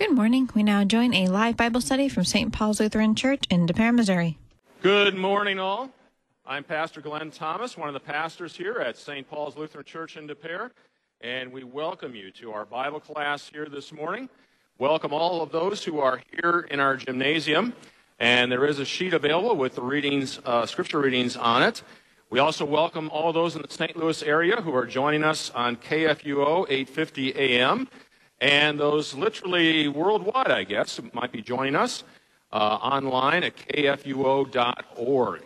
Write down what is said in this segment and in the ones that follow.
Good morning. We now join a live Bible study from St. Paul's Lutheran Church in Des Peres, Missouri. Good morning, all. I'm Pastor Glenn Thomas, one of the pastors here at St. Paul's Lutheran Church in Des Peres, and we welcome you to our Bible class here this morning. Welcome all of those who are here in our gymnasium, and there is a sheet available with the readings, uh, scripture readings on it. We also welcome all those in the St. Louis area who are joining us on KFUO 850 AM and those literally worldwide, I guess, might be joining us uh, online at kfuo.org.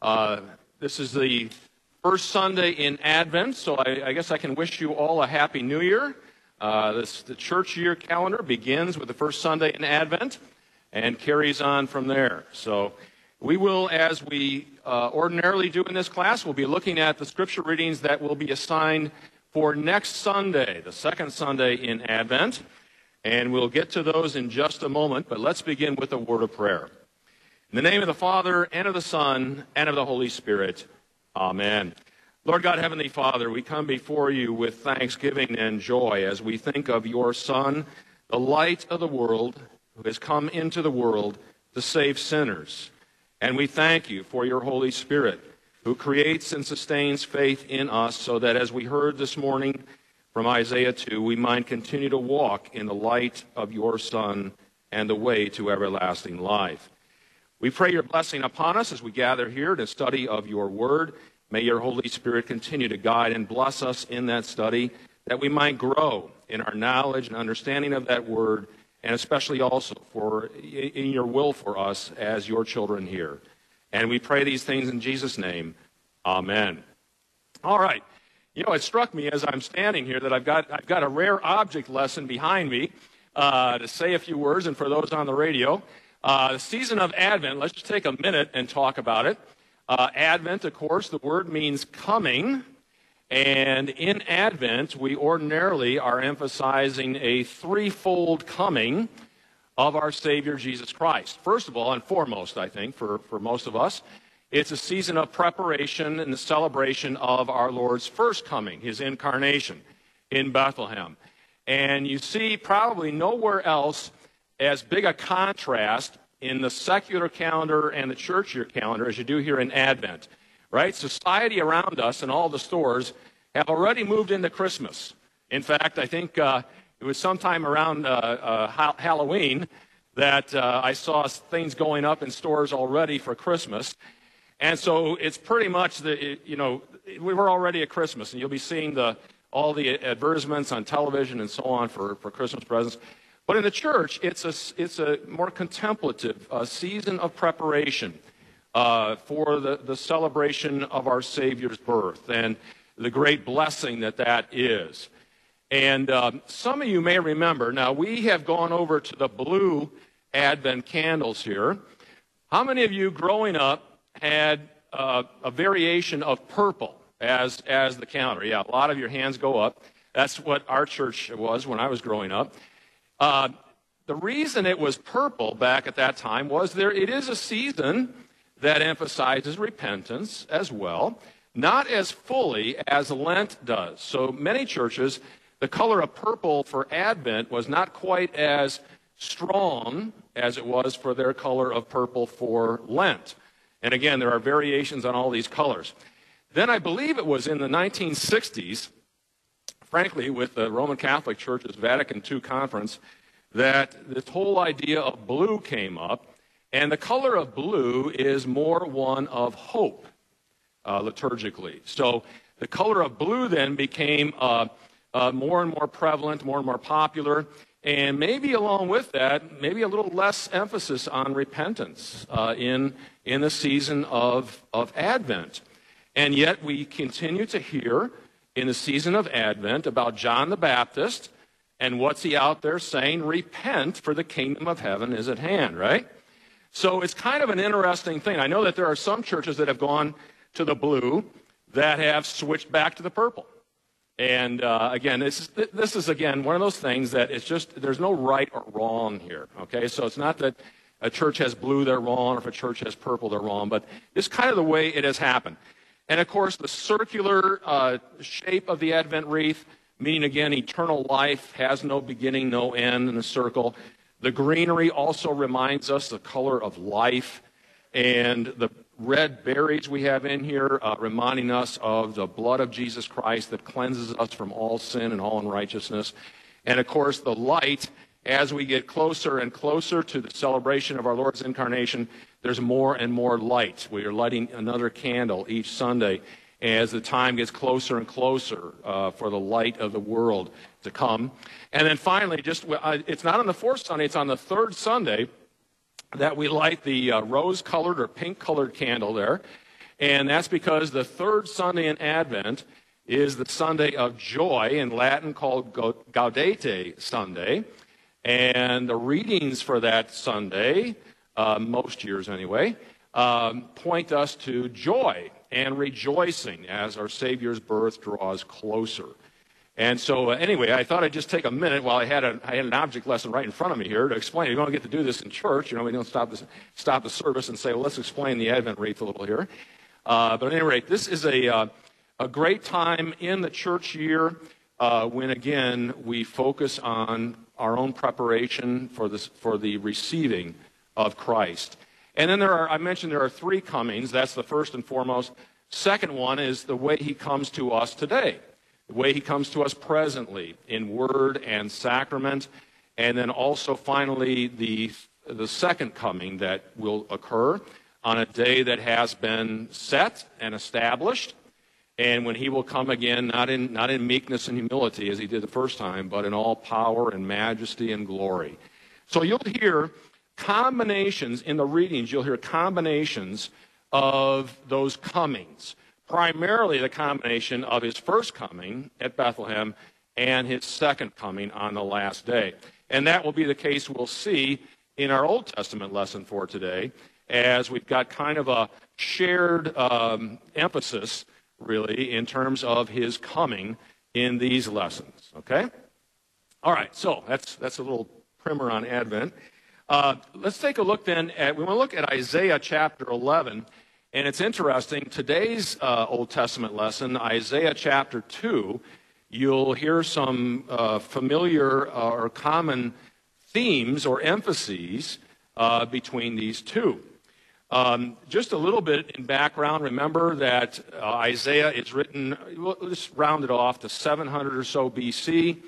Uh, this is the first Sunday in Advent, so I, I, guess I can wish you all a Happy New Year. Uh, this, the church year calendar begins with the first Sunday in Advent and carries on from there. So we will, as we uh, ordinarily do in this class, we'll be looking at the scripture readings that will be assigned for next Sunday, the second Sunday in Advent. And we'll get to those in just a moment, but let's begin with a word of prayer. In the name of the Father, and of the Son, and of the Holy Spirit. Amen. Lord God, Heavenly Father, we come before you with thanksgiving and joy as we think of your Son, the light of the world, who has come into the world to save sinners. And we thank you for your Holy Spirit who creates and sustains faith in us so that as we heard this morning from Isaiah 2, we might continue to walk in the light of your Son and the way to everlasting life. We pray your blessing upon us as we gather here to study of your word. May your Holy Spirit continue to guide and bless us in that study that we might grow in our knowledge and understanding of that word and especially also for in your will for us as your children here. And we pray these things in Jesus' name. Amen. All right. You know, it struck me as I'm standing here that I've got, I've got a rare object lesson behind me uh, to say a few words, and for those on the radio. Uh, the season of Advent, let's just take a minute and talk about it. Uh, Advent, of course, the word means coming. And in Advent, we ordinarily are emphasizing a threefold coming of our Savior Jesus Christ. First of all, and foremost, I think, for, for most of us, it's a season of preparation and the celebration of our Lord's first coming, his incarnation in Bethlehem. And you see probably nowhere else as big a contrast in the secular calendar and the church year calendar as you do here in Advent. Right? Society around us and all the stores have already moved into Christmas. In fact, I think uh, it was sometime around uh, uh, Halloween that uh, I saw things going up in stores already for Christmas. And so it's pretty much the, you know, we were already at Christmas, and you'll be seeing the, all the advertisements on television and so on for, for Christmas presents. But in the church, it's a, it's a more contemplative uh, season of preparation uh, for the, the celebration of our Savior's birth and the great blessing that that is. And um, some of you may remember, now we have gone over to the blue Advent candles here. How many of you growing up had uh, a variation of purple as, as the counter? Yeah, a lot of your hands go up. That's what our church was when I was growing up. Uh, the reason it was purple back at that time was there it is a season that emphasizes repentance as well, not as fully as Lent does. So many churches the color of purple for Advent was not quite as strong as it was for their color of purple for Lent. And again, there are variations on all these colors. Then I believe it was in the 1960s, frankly, with the Roman Catholic Church's Vatican II conference, that this whole idea of blue came up. And the color of blue is more one of hope uh, liturgically. So the color of blue then became. Uh, uh, more and more prevalent, more and more popular. And maybe along with that, maybe a little less emphasis on repentance uh, in, in the season of, of Advent. And yet we continue to hear in the season of Advent about John the Baptist and what's he out there saying? Repent, for the kingdom of heaven is at hand, right? So it's kind of an interesting thing. I know that there are some churches that have gone to the blue that have switched back to the purple. And uh, again, this is, this is, again, one of those things that it's just, there's no right or wrong here, okay? So it's not that a church has blue, they're wrong, or if a church has purple, they're wrong, but it's kind of the way it has happened. And of course, the circular uh, shape of the Advent wreath, meaning again, eternal life has no beginning, no end in a circle. The greenery also reminds us the color of life. And the red berries we have in here uh, reminding us of the blood of Jesus Christ that cleanses us from all sin and all unrighteousness. And of course, the light, as we get closer and closer to the celebration of our Lord's incarnation, there's more and more light. We are lighting another candle each Sunday as the time gets closer and closer uh, for the light of the world to come. And then finally, just uh, it's not on the fourth Sunday, it's on the third Sunday that we light the uh, rose colored or pink colored candle there. And that's because the third Sunday in Advent is the Sunday of joy, in Latin called Gaudete Sunday. And the readings for that Sunday, uh, most years anyway, um, point us to joy and rejoicing as our Savior's birth draws closer. And so, uh, anyway, I thought I'd just take a minute while I had, a, I had an object lesson right in front of me here to explain. You don't get to do this in church. You know, we don't stop, this, stop the service and say, well, let's explain the Advent wreath a little here. Uh, but at any rate, this is a, uh, a great time in the church year uh, when, again, we focus on our own preparation for, this, for the receiving of Christ. And then there are, I mentioned there are three comings. That's the first and foremost. Second one is the way he comes to us today the way he comes to us presently in word and sacrament, and then also finally the, the second coming that will occur on a day that has been set and established, and when he will come again, not in, not in meekness and humility as he did the first time, but in all power and majesty and glory. So you'll hear combinations in the readings, you'll hear combinations of those comings primarily the combination of his first coming at Bethlehem and his second coming on the last day. And that will be the case we'll see in our Old Testament lesson for today, as we've got kind of a shared um, emphasis, really, in terms of his coming in these lessons. Okay? All right, so that's, that's a little primer on Advent. Uh, let's take a look then at, we want to look at Isaiah chapter 11. And it's interesting, today's uh, Old Testament lesson, Isaiah chapter 2, you'll hear some uh, familiar uh, or common themes or emphases uh, between these two. Um, just a little bit in background, remember that uh, Isaiah is written, let's round it off to 700 or so BC.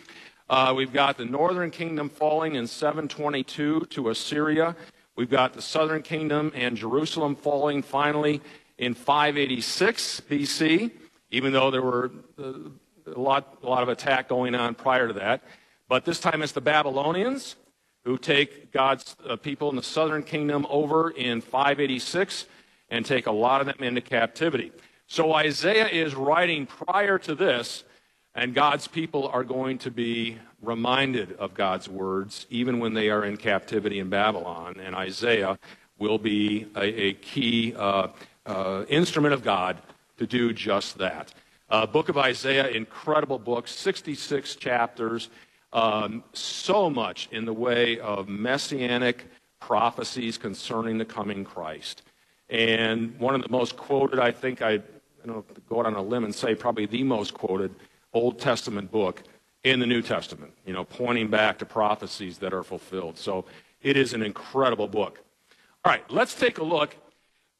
Uh, we've got the northern kingdom falling in 722 to Assyria. We've got the southern kingdom and Jerusalem falling finally in 586 BC, even though there were uh, a lot, a lot of attack going on prior to that. But this time it's the Babylonians who take God's uh, people in the southern kingdom over in 586 and take a lot of them into captivity. So Isaiah is writing prior to this and God's people are going to be reminded of God's words even when they are in captivity in Babylon. And Isaiah will be a, a key uh, uh, instrument of God to do just that. Uh, book of Isaiah, incredible book, 66 chapters, um, so much in the way of messianic prophecies concerning the coming Christ. And one of the most quoted, I think I, I don't know, go out on a limb and say probably the most quoted Old Testament book in the New Testament, you know, pointing back to prophecies that are fulfilled. So it is an incredible book. All right, let's take a look.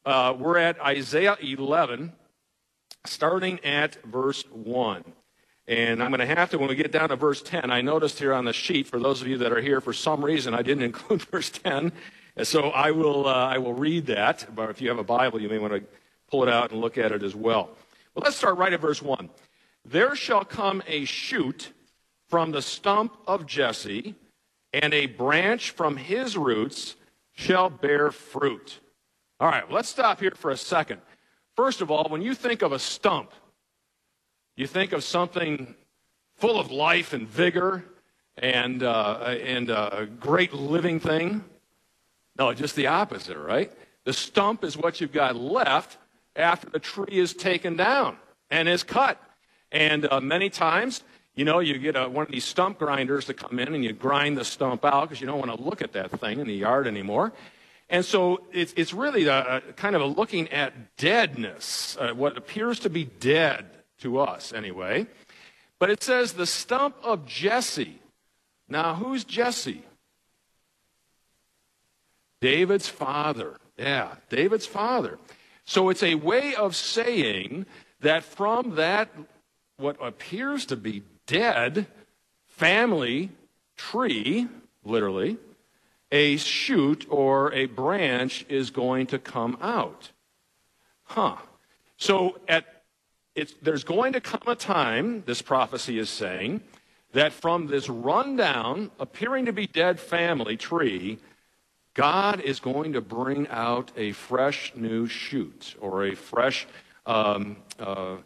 Uh, we're at Isaiah 11, starting at verse 1. And I'm going to have to, when we get down to verse 10, I noticed here on the sheet, for those of you that are here, for some reason I didn't include verse 10. So I will, uh, I will read that. But if you have a Bible, you may want to pull it out and look at it as well. But let's start right at verse 1. There shall come a shoot from the stump of Jesse, and a branch from his roots shall bear fruit. All right, let's stop here for a second. First of all, when you think of a stump, you think of something full of life and vigor and, uh, and a great living thing. No, just the opposite, right? The stump is what you've got left after the tree is taken down and is cut. And uh, many times, you know, you get a, one of these stump grinders to come in and you grind the stump out because you don't want to look at that thing in the yard anymore. And so it's, it's really a, a kind of a looking at deadness, uh, what appears to be dead to us anyway. But it says the stump of Jesse. Now, who's Jesse? David's father. Yeah, David's father. So it's a way of saying that from that, what appears to be dead family tree, literally, a shoot or a branch is going to come out. Huh. So at it's, there's going to come a time, this prophecy is saying, that from this rundown, appearing to be dead family tree, God is going to bring out a fresh new shoot or a fresh, um, uh,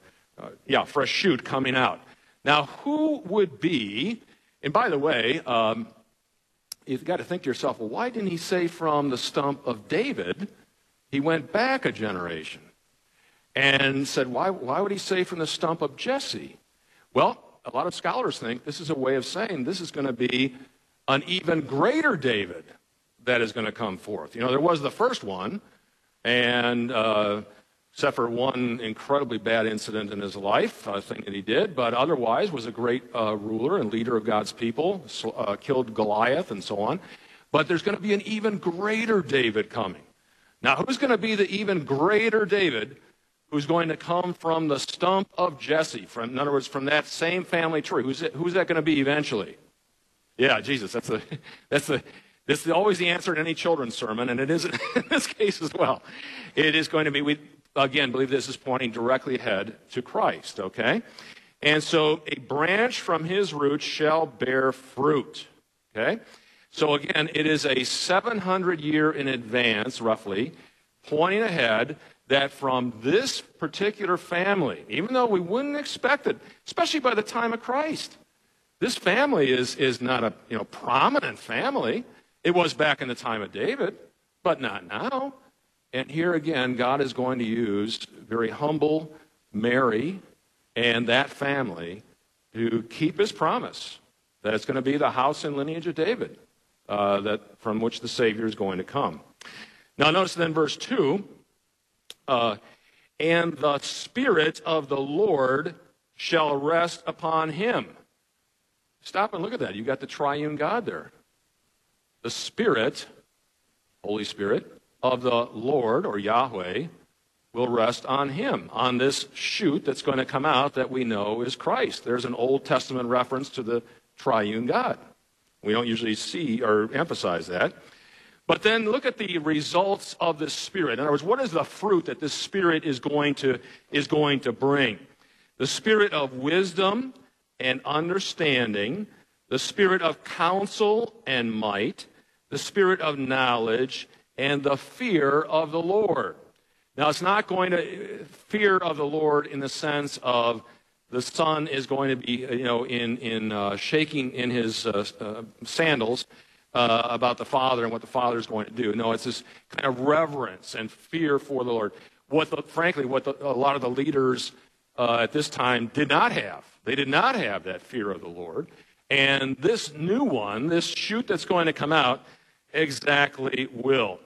uh, yeah, fresh shoot coming out. Now, who would be, and by the way, um, you've got to think to yourself, well, why didn't he say from the stump of David? He went back a generation and said, why, why would he say from the stump of Jesse? Well, a lot of scholars think this is a way of saying this is going to be an even greater David that is going to come forth. You know, there was the first one, and uh, except for one incredibly bad incident in his life, a thing that he did, but otherwise was a great uh, ruler and leader of God's people, uh, killed Goliath and so on. But there's going to be an even greater David coming. Now, who's going to be the even greater David who's going to come from the stump of Jesse? From, in other words, from that same family tree. Who's, it, who's that going to be eventually? Yeah, Jesus. That's the, that's the, this is always the answer in any children's sermon, and it is in this case as well. It is going to be, we, again, believe this is pointing directly ahead to Christ, okay? And so a branch from his root shall bear fruit, okay? So again, it is a 700 year in advance, roughly, pointing ahead that from this particular family, even though we wouldn't expect it, especially by the time of Christ, this family is, is not a you know, prominent family. It was back in the time of David, but not now. And here again, God is going to use very humble Mary and that family to keep his promise that it's going to be the house and lineage of David uh, that, from which the Savior is going to come. Now, notice then verse 2 uh, and the Spirit of the Lord shall rest upon him. Stop and look at that. You've got the triune God there. The Spirit, Holy Spirit, of the Lord or Yahweh will rest on him, on this shoot that's going to come out that we know is Christ. There's an Old Testament reference to the triune God. We don't usually see or emphasize that. But then look at the results of the Spirit. In other words, what is the fruit that the Spirit is going to, is going to bring? The Spirit of wisdom and understanding, the Spirit of counsel and might, the Spirit of knowledge, and the fear of the Lord. Now, it's not going to fear of the Lord in the sense of the son is going to be, you know, in, in uh, shaking in his uh, uh, sandals uh, about the Father and what the Father is going to do. No, it's this kind of reverence and fear for the Lord. What, the, frankly, what the, a lot of the leaders uh, at this time did not have. They did not have that fear of the Lord. And this new one, this shoot that's going to come out, exactly will.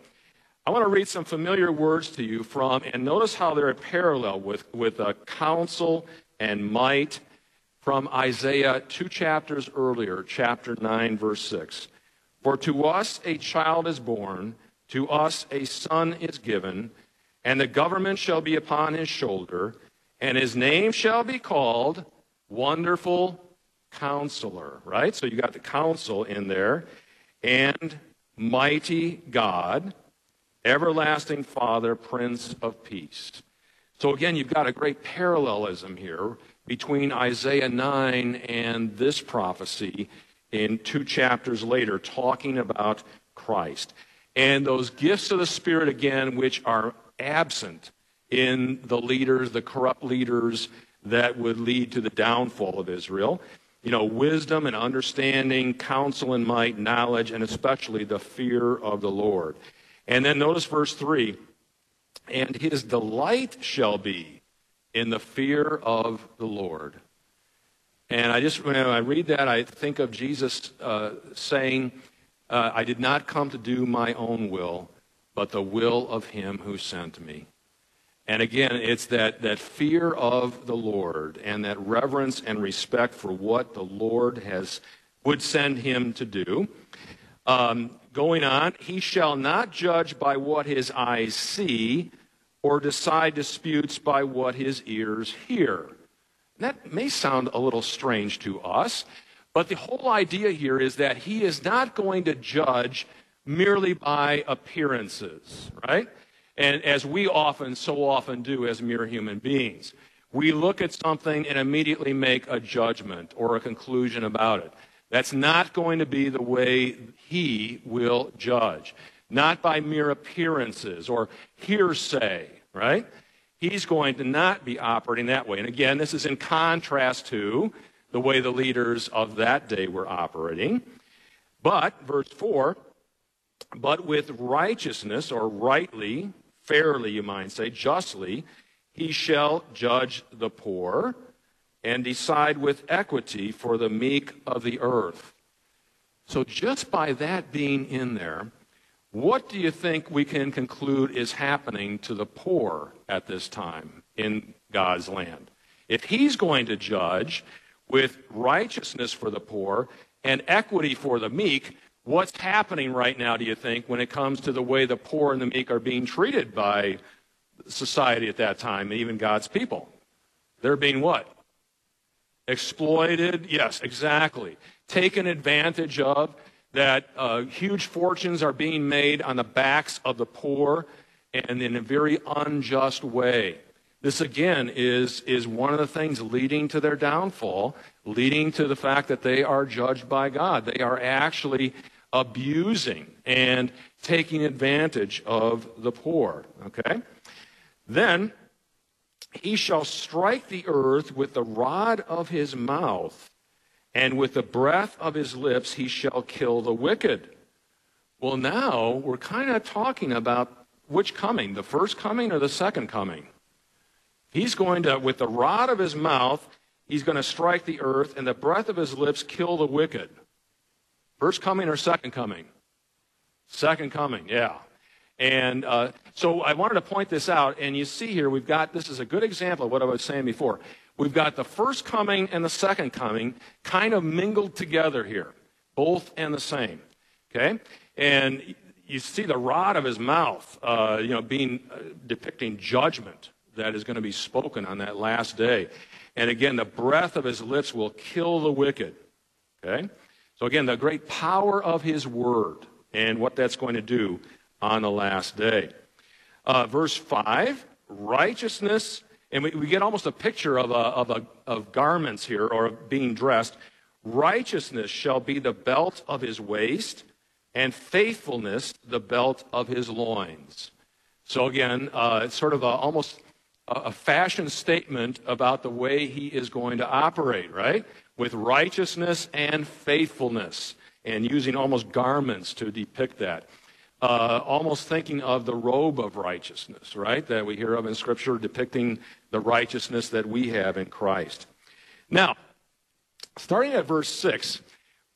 I want to read some familiar words to you from, and notice how they're parallel with, with uh, counsel and might from Isaiah two chapters earlier, chapter 9, verse 6. For to us a child is born, to us a son is given, and the government shall be upon his shoulder, and his name shall be called Wonderful Counselor, right? So you got the counsel in there, and Mighty God Everlasting Father, Prince of Peace. So again, you've got a great parallelism here between Isaiah 9 and this prophecy in two chapters later, talking about Christ. And those gifts of the Spirit, again, which are absent in the leaders, the corrupt leaders that would lead to the downfall of Israel. You know, wisdom and understanding, counsel and might, knowledge, and especially the fear of the Lord. And then notice verse 3 and his delight shall be in the fear of the Lord. And I just, when I read that, I think of Jesus uh, saying, uh, I did not come to do my own will, but the will of him who sent me. And again, it's that, that fear of the Lord and that reverence and respect for what the Lord has would send him to do. Um, going on, he shall not judge by what his eyes see or decide disputes by what his ears hear. That may sound a little strange to us, but the whole idea here is that he is not going to judge merely by appearances, right? And as we often, so often do as mere human beings, we look at something and immediately make a judgment or a conclusion about it. That's not going to be the way he will judge. Not by mere appearances or hearsay, right? He's going to not be operating that way. And again, this is in contrast to the way the leaders of that day were operating. But, verse 4, but with righteousness or rightly fairly, you might say, justly, he shall judge the poor and decide with equity for the meek of the earth. So, just by that being in there, what do you think we can conclude is happening to the poor at this time in God's land? If he's going to judge with righteousness for the poor and equity for the meek, What's happening right now, do you think, when it comes to the way the poor and the meek are being treated by society at that time, even God's people? They're being what? Exploited? Yes, exactly. Taken advantage of, that uh, huge fortunes are being made on the backs of the poor and in a very unjust way. This, again, is, is one of the things leading to their downfall, leading to the fact that they are judged by God. They are actually abusing and taking advantage of the poor. Okay? Then he shall strike the earth with the rod of his mouth, and with the breath of his lips he shall kill the wicked. Well, now we're kind of talking about which coming, the first coming or the second coming? He's going to, with the rod of his mouth, he's going to strike the earth, and the breath of his lips kill the wicked. First coming or second coming? Second coming, yeah. And uh, so I wanted to point this out, and you see here we've got this is a good example of what I was saying before. We've got the first coming and the second coming kind of mingled together here, both and the same. Okay? And you see the rod of his mouth, uh, you know, being uh, depicting judgment that is going to be spoken on that last day. And again, the breath of his lips will kill the wicked. Okay? So, again, the great power of his word and what that's going to do on the last day. Uh, verse 5 righteousness, and we, we get almost a picture of, a, of, a, of garments here or being dressed. Righteousness shall be the belt of his waist, and faithfulness the belt of his loins. So, again, uh, it's sort of a, almost a fashion statement about the way he is going to operate, right? with righteousness and faithfulness, and using almost garments to depict that. Uh, almost thinking of the robe of righteousness, right, that we hear of in Scripture, depicting the righteousness that we have in Christ. Now, starting at verse 6,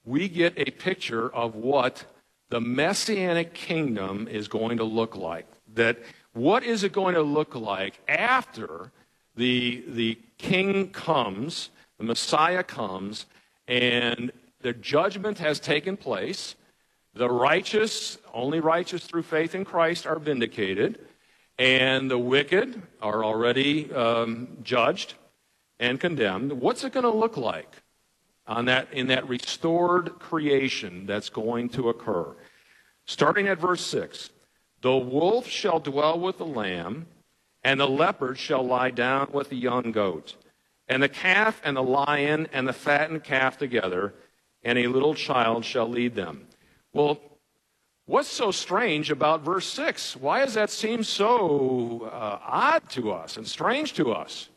we get a picture of what the messianic kingdom is going to look like. That what is it going to look like after the, the king comes the Messiah comes, and the judgment has taken place. The righteous, only righteous through faith in Christ, are vindicated, and the wicked are already um, judged and condemned. What's it going to look like on that, in that restored creation that's going to occur? Starting at verse 6 The wolf shall dwell with the lamb, and the leopard shall lie down with the young goat and the calf and the lion and the fattened calf together, and a little child shall lead them. Well, what's so strange about verse 6? Why does that seem so uh, odd to us and strange to us?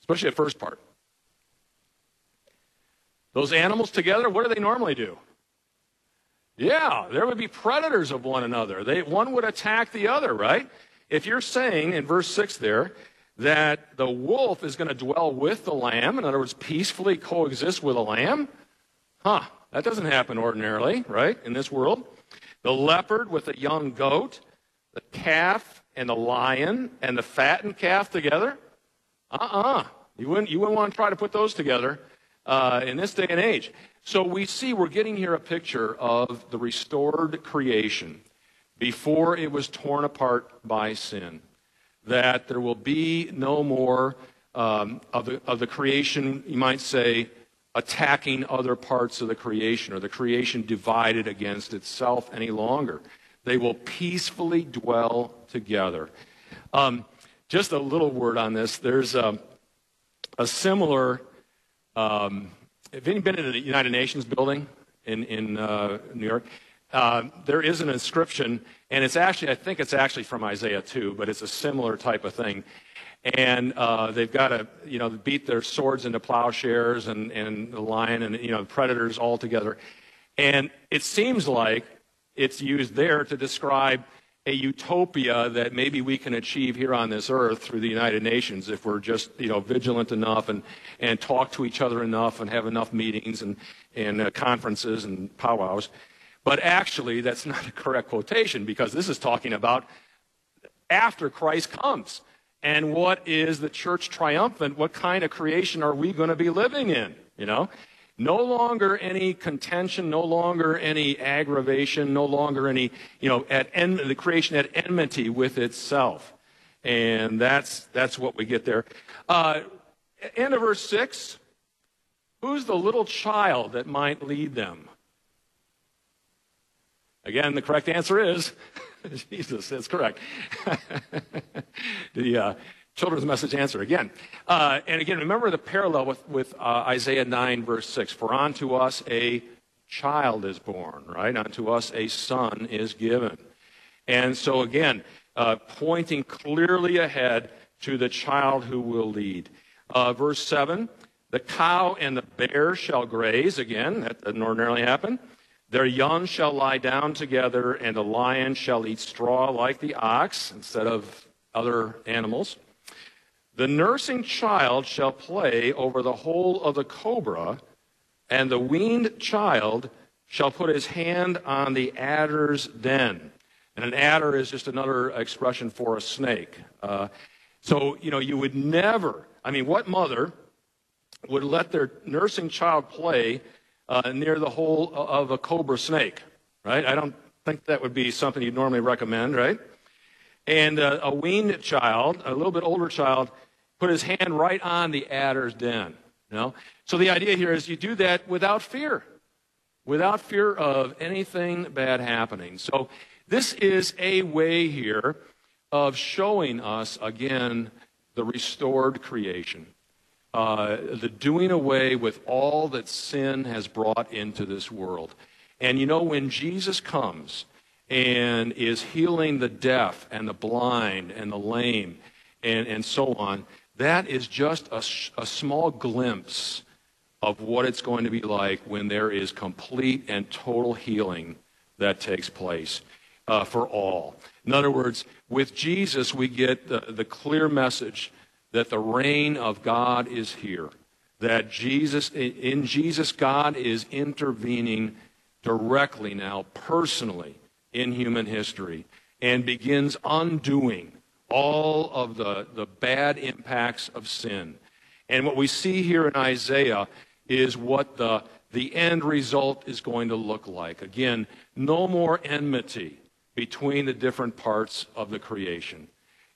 Especially the first part. Those animals together, what do they normally do? Yeah, there would be predators of one another. They, one would attack the other, right? If you're saying in verse 6 there that the wolf is going to dwell with the lamb, in other words, peacefully coexist with a lamb? Huh, that doesn't happen ordinarily, right, in this world. The leopard with a young goat, the calf and the lion and the fattened calf together? Uh-uh. You wouldn't, you wouldn't want to try to put those together uh, in this day and age. So we see we're getting here a picture of the restored creation before it was torn apart by sin. That there will be no more um, of, the, of the creation, you might say, attacking other parts of the creation or the creation divided against itself any longer. They will peacefully dwell together. Um, just a little word on this. There's a, a similar. Um, have you been in the United Nations building in, in uh, New York? Uh, there is an inscription, and it's actually, I think it's actually from Isaiah 2, but it's a similar type of thing and uh, they've got to you know beat their swords into plowshares and, and the lion and you know predators all together and it seems like it's used there to describe a utopia that maybe we can achieve here on this earth through the United Nations if we're just you know vigilant enough and, and talk to each other enough and have enough meetings and, and uh, conferences and powwows. But actually, that's not a correct quotation because this is talking about after Christ comes. And what is the church triumphant? What kind of creation are we going to be living in? You know? No longer any contention, no longer any aggravation, no longer any, you know, at en- the creation at enmity with itself. And that's, that's what we get there. Uh, end of verse 6. Who's the little child that might lead them? Again, the correct answer is Jesus, that's correct. the uh, children's message answer again. Uh, and again, remember the parallel with, with uh, Isaiah 9, verse 6. For unto us a child is born, right? Unto us a son is given. And so again, uh, pointing clearly ahead to the child who will lead. Uh, verse 7 The cow and the bear shall graze. Again, that doesn't ordinarily happen. Their young shall lie down together, and the lion shall eat straw like the ox instead of other animals. The nursing child shall play over the hole of the cobra, and the weaned child shall put his hand on the adder's den. And an adder is just another expression for a snake. Uh, so, you know, you would never, I mean, what mother would let their nursing child play uh, near the hole of a cobra snake, right? I don't think that would be something you'd normally recommend, right? And uh, a weaned child, a little bit older child, put his hand right on the adder's den. You know? So the idea here is you do that without fear, without fear of anything bad happening. So this is a way here of showing us again the restored creation uh, the doing away with all that sin has brought into this world. And you know, when Jesus comes and is healing the deaf and the blind and the lame and, and so on, that is just a, a small glimpse of what it's going to be like when there is complete and total healing that takes place uh, for all. In other words, with Jesus, we get the, the clear message that the reign of God is here. That Jesus, in Jesus, God is intervening directly now, personally, in human history and begins undoing all of the, the bad impacts of sin. And what we see here in Isaiah is what the, the end result is going to look like. Again, no more enmity between the different parts of the creation.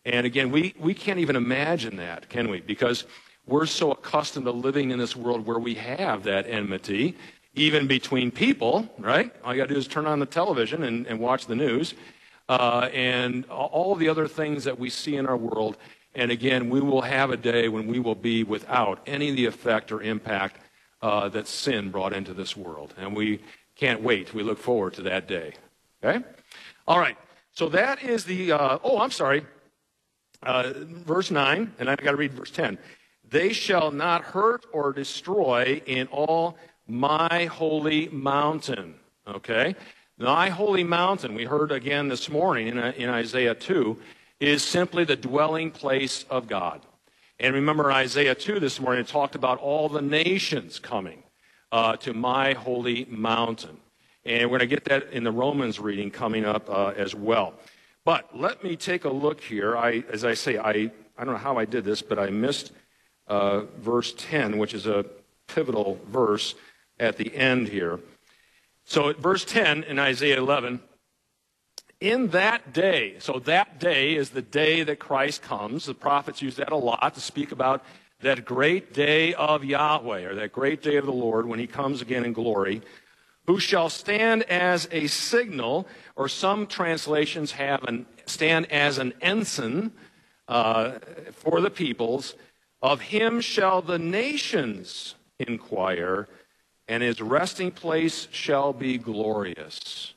And again, we, we can't even imagine that, can we? Because we're so accustomed to living in this world where we have that enmity, even between people, right? All you got to do is turn on the television and, and watch the news. Uh, and all the other things that we see in our world. And again, we will have a day when we will be without any of the effect or impact uh, that sin brought into this world. And we can't wait. We look forward to that day. Okay? All right. So that is the, uh, oh, I'm sorry. Uh, verse 9, and I've got to read verse 10. They shall not hurt or destroy in all my holy mountain. Okay? My holy mountain, we heard again this morning in, in Isaiah 2, is simply the dwelling place of God. And remember, Isaiah 2 this morning it talked about all the nations coming uh, to my holy mountain. And we're going to get that in the Romans reading coming up uh, as well. But let me take a look here. I, as I say, I, I don't know how I did this, but I missed uh, verse 10, which is a pivotal verse at the end here. So at verse 10 in Isaiah 11, in that day, so that day is the day that Christ comes. The prophets use that a lot to speak about that great day of Yahweh, or that great day of the Lord when he comes again in glory, who shall stand as a signal, or some translations have an, stand as an ensign uh, for the peoples. Of him shall the nations inquire, and his resting place shall be glorious.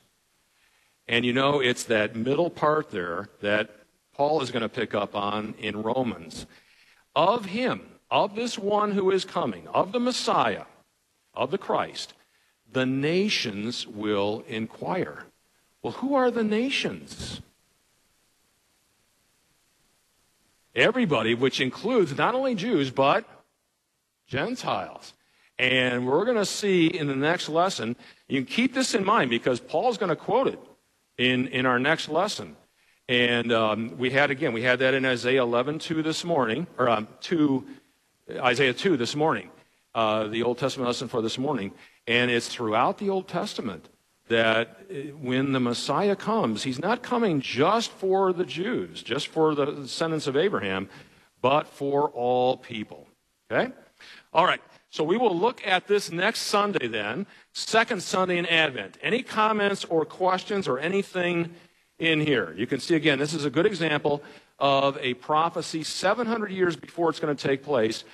And you know, it's that middle part there that Paul is going to pick up on in Romans. Of him, of this one who is coming, of the Messiah, of the Christ, the nations will inquire. Well, who are the nations? Everybody, which includes not only Jews, but Gentiles. And we're going to see in the next lesson, you can keep this in mind because Paul's going to quote it in, in our next lesson. And um, we had, again, we had that in Isaiah 11, 2 this morning, or um, 2, Isaiah 2 this morning, uh, the Old Testament lesson for this morning. And it's throughout the Old Testament that uh, when the Messiah comes, he's not coming just for the Jews, just for the descendants of Abraham, but for all people. Okay? All right. So we will look at this next Sunday then, second Sunday in Advent. Any comments or questions or anything in here? You can see again, this is a good example of a prophecy 700 years before it's going to take place,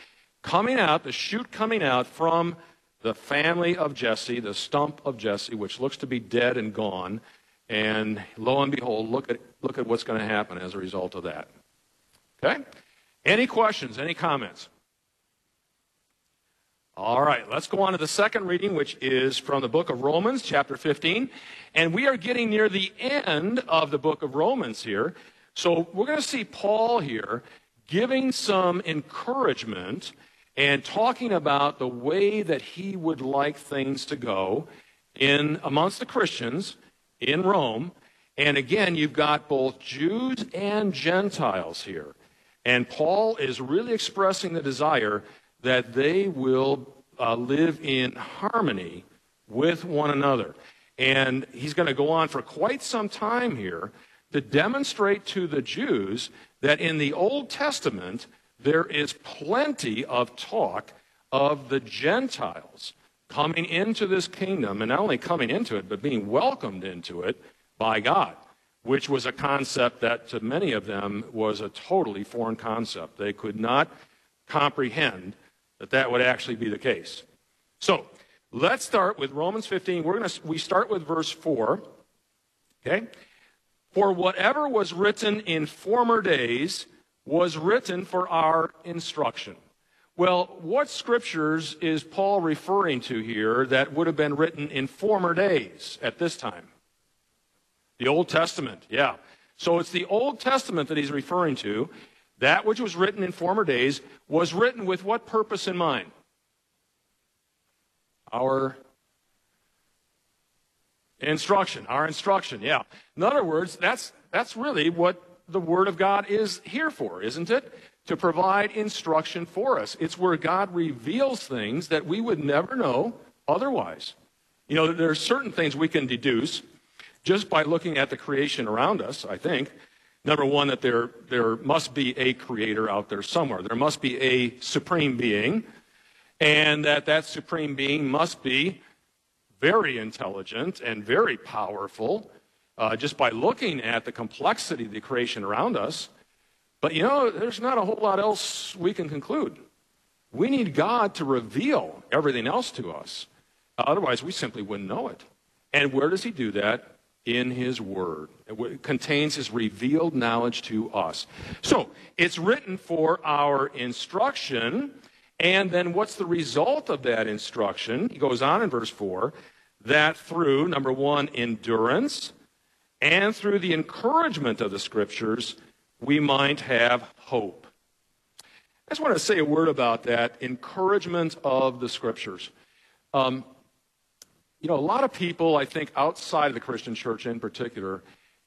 coming out, the shoot coming out from the family of Jesse, the stump of Jesse, which looks to be dead and gone. And lo and behold, look at, look at what's going to happen as a result of that. Okay? Any questions? Any comments? All right, let's go on to the second reading, which is from the book of Romans, chapter 15. And we are getting near the end of the book of Romans here. So we're going to see Paul here giving some encouragement and talking about the way that he would like things to go in amongst the Christians in Rome. And again, you've got both Jews and Gentiles here. And Paul is really expressing the desire that they will uh, live in harmony with one another. And he's going to go on for quite some time here to demonstrate to the Jews that in the Old Testament, there is plenty of talk of the Gentiles coming into this kingdom, and not only coming into it, but being welcomed into it by God, which was a concept that to many of them was a totally foreign concept. They could not comprehend that that would actually be the case. So let's start with Romans 15. We're going to we start with verse 4. Okay? For whatever was written in former days was written for our instruction. Well, what scriptures is Paul referring to here that would have been written in former days at this time? The Old Testament, yeah. So it's the Old Testament that he's referring to. That which was written in former days was written with what purpose in mind? Our instruction. Our instruction, yeah. In other words, that's, that's really what the Word of God is here for, isn't it? To provide instruction for us. It's where God reveals things that we would never know otherwise. You know, there are certain things we can deduce just by looking at the creation around us, I think. Number one, that there, there must be a creator out there somewhere. There must be a supreme being, and that that supreme being must be very intelligent and very powerful uh, just by looking at the complexity of the creation around us. But you know, there's not a whole lot else we can conclude. We need God to reveal everything else to us. Otherwise, we simply wouldn't know it. And where does He do that? in his word. It contains his revealed knowledge to us. So it's written for our instruction. And then what's the result of that instruction? He goes on in verse 4 that through, number one, endurance, and through the encouragement of the scriptures, we might have hope. I just want to say a word about that encouragement of the scriptures. Um, you know, a lot of people, I think, outside of the Christian church in particular,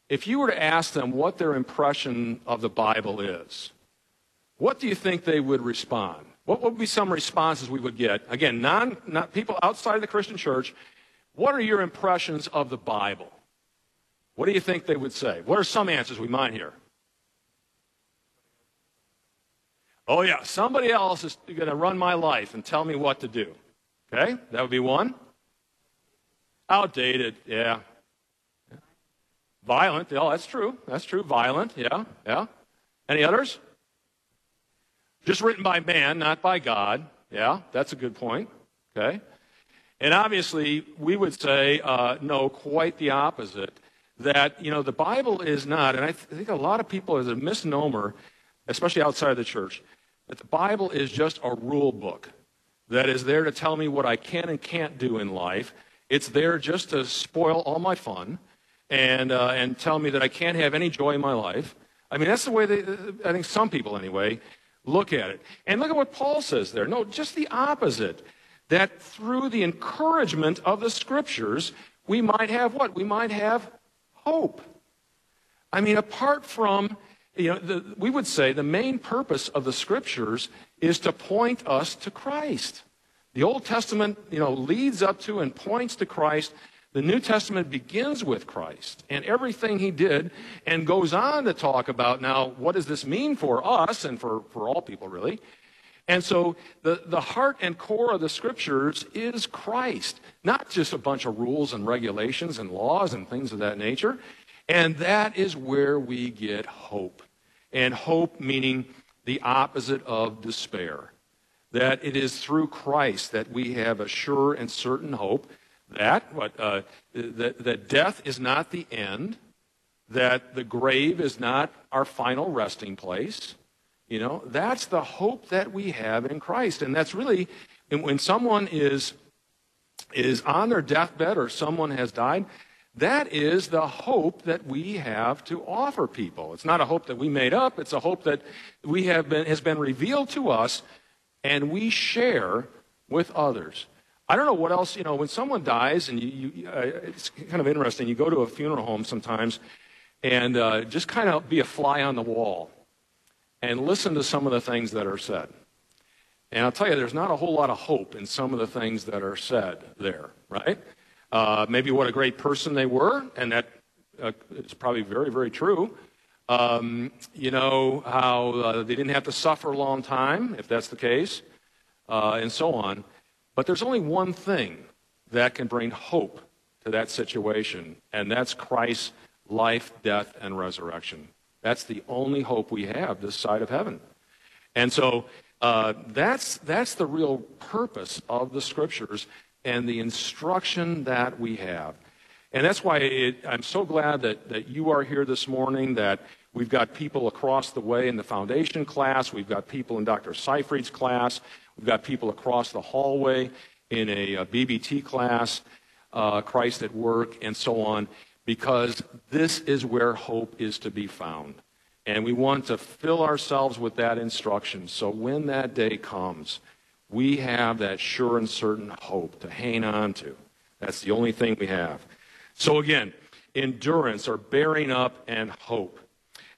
if you were to ask them what their impression of the Bible is, what do you think they would respond? What would be some responses we would get? Again, non, not people outside of the Christian church. What are your impressions of the Bible? What do you think they would say? What are some answers we might hear? Oh, yeah, somebody else is going to run my life and tell me what to do. Okay, that would be one. Outdated, yeah. Violent, oh, that's true. That's true. Violent, yeah, yeah. Any others? Just written by man, not by God. Yeah, that's a good point. Okay. And obviously, we would say, uh, no, quite the opposite. That, you know, the Bible is not, and I, th- I think a lot of people, is a misnomer, especially outside of the church, that the Bible is just a rule book that is there to tell me what I can and can't do in life. It's there just to spoil all my fun and, uh, and tell me that I can't have any joy in my life. I mean, that's the way they, I think some people anyway look at it. And look at what Paul says there. No, just the opposite. That through the encouragement of the scriptures, we might have what? We might have hope. I mean, apart from, you know, the, we would say the main purpose of the scriptures is to point us to Christ. The Old Testament, you know, leads up to and points to Christ. The New Testament begins with Christ and everything he did and goes on to talk about now what does this mean for us and for, for all people, really. And so the, the heart and core of the scriptures is Christ, not just a bunch of rules and regulations and laws and things of that nature. And that is where we get hope. And hope meaning the opposite of despair. That it is through Christ that we have a sure and certain hope that, what, uh, that, that death is not the end, that the grave is not our final resting place. You know, that's the hope that we have in Christ. And that's really, when someone is, is on their deathbed or someone has died, that is the hope that we have to offer people. It's not a hope that we made up, it's a hope that we have been, has been revealed to us and we share with others. I don't know what else, you know, when someone dies, and you, you uh, it's kind of interesting. You go to a funeral home sometimes and uh, just kind of be a fly on the wall and listen to some of the things that are said. And I'll tell you, there's not a whole lot of hope in some of the things that are said there, right? Uh, maybe what a great person they were, and that uh, is probably very, very true. Um, you know, how uh, they didn't have to suffer a long time, if that's the case, uh, and so on. But there's only one thing that can bring hope to that situation, and that's Christ's life, death, and resurrection. That's the only hope we have this side of heaven. And so uh, that's, that's the real purpose of the scriptures and the instruction that we have. And that's why it, I'm so glad that, that you are here this morning, that we've got people across the way in the foundation class, we've got people in Dr. Seifried's class, We've got people across the hallway in a, a BBT class, uh, Christ at work, and so on, because this is where hope is to be found. And we want to fill ourselves with that instruction. So when that day comes, we have that sure and certain hope to hang on to. That's the only thing we have. So again, endurance or bearing up and hope.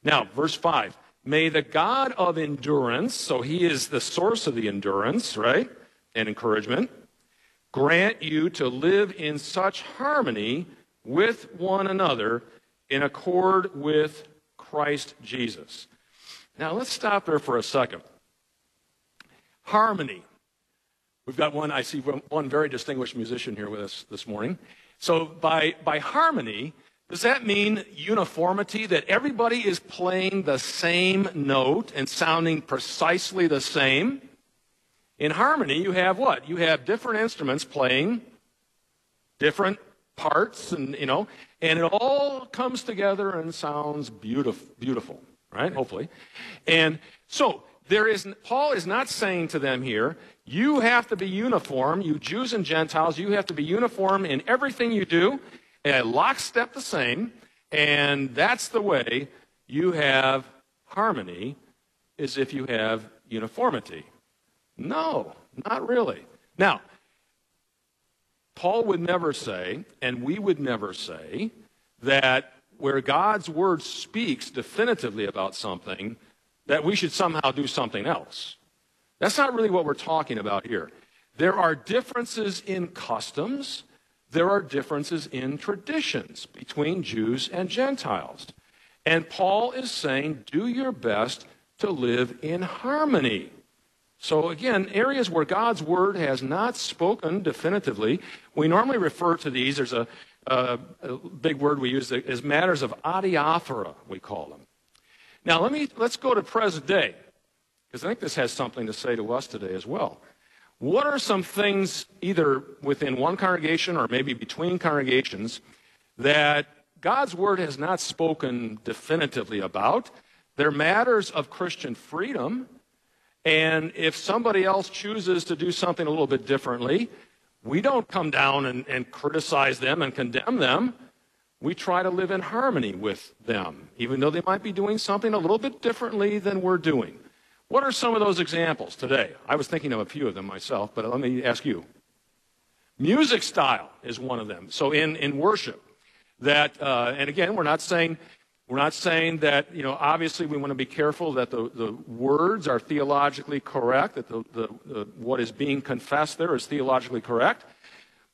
Now, verse 5 May the God of endurance, so he is the source of the endurance, right? And encouragement, grant you to live in such harmony with one another in accord with Christ Jesus. Now let's stop there for a second. Harmony. We've got one, I see one very distinguished musician here with us this morning. So by, by harmony, does that mean uniformity, that everybody is playing the same note and sounding precisely the same? In harmony, you have what? You have different instruments playing different parts, and you know, and it all comes together and sounds beautiful, beautiful, right? Hopefully. And so there is Paul is not saying to them here, you have to be uniform, you Jews and Gentiles, you have to be uniform in everything you do a lockstep the same, and that's the way you have harmony, is if you have uniformity. No, not really. Now, Paul would never say, and we would never say, that where God's word speaks definitively about something, that we should somehow do something else. That's not really what we're talking about here. There are differences in customs, there are differences in traditions between Jews and Gentiles. And Paul is saying, do your best to live in harmony. So, again, areas where God's word has not spoken definitively, we normally refer to these, there's a, a, a big word we use as matters of adiaphora, we call them. Now, let me, let's go to present day, because I think this has something to say to us today as well. What are some things, either within one congregation or maybe between congregations, that God's word has not spoken definitively about? They're matters of Christian freedom. And if somebody else chooses to do something a little bit differently, we don't come down and, and criticize them and condemn them. We try to live in harmony with them, even though they might be doing something a little bit differently than we're doing. What are some of those examples today? I was thinking of a few of them myself, but let me ask you. Music style is one of them. So in, in worship, that, uh, and again, we're not saying we're not saying that, you know, obviously we want to be careful that the, the words are theologically correct, that the, the, the, what is being confessed there is theologically correct.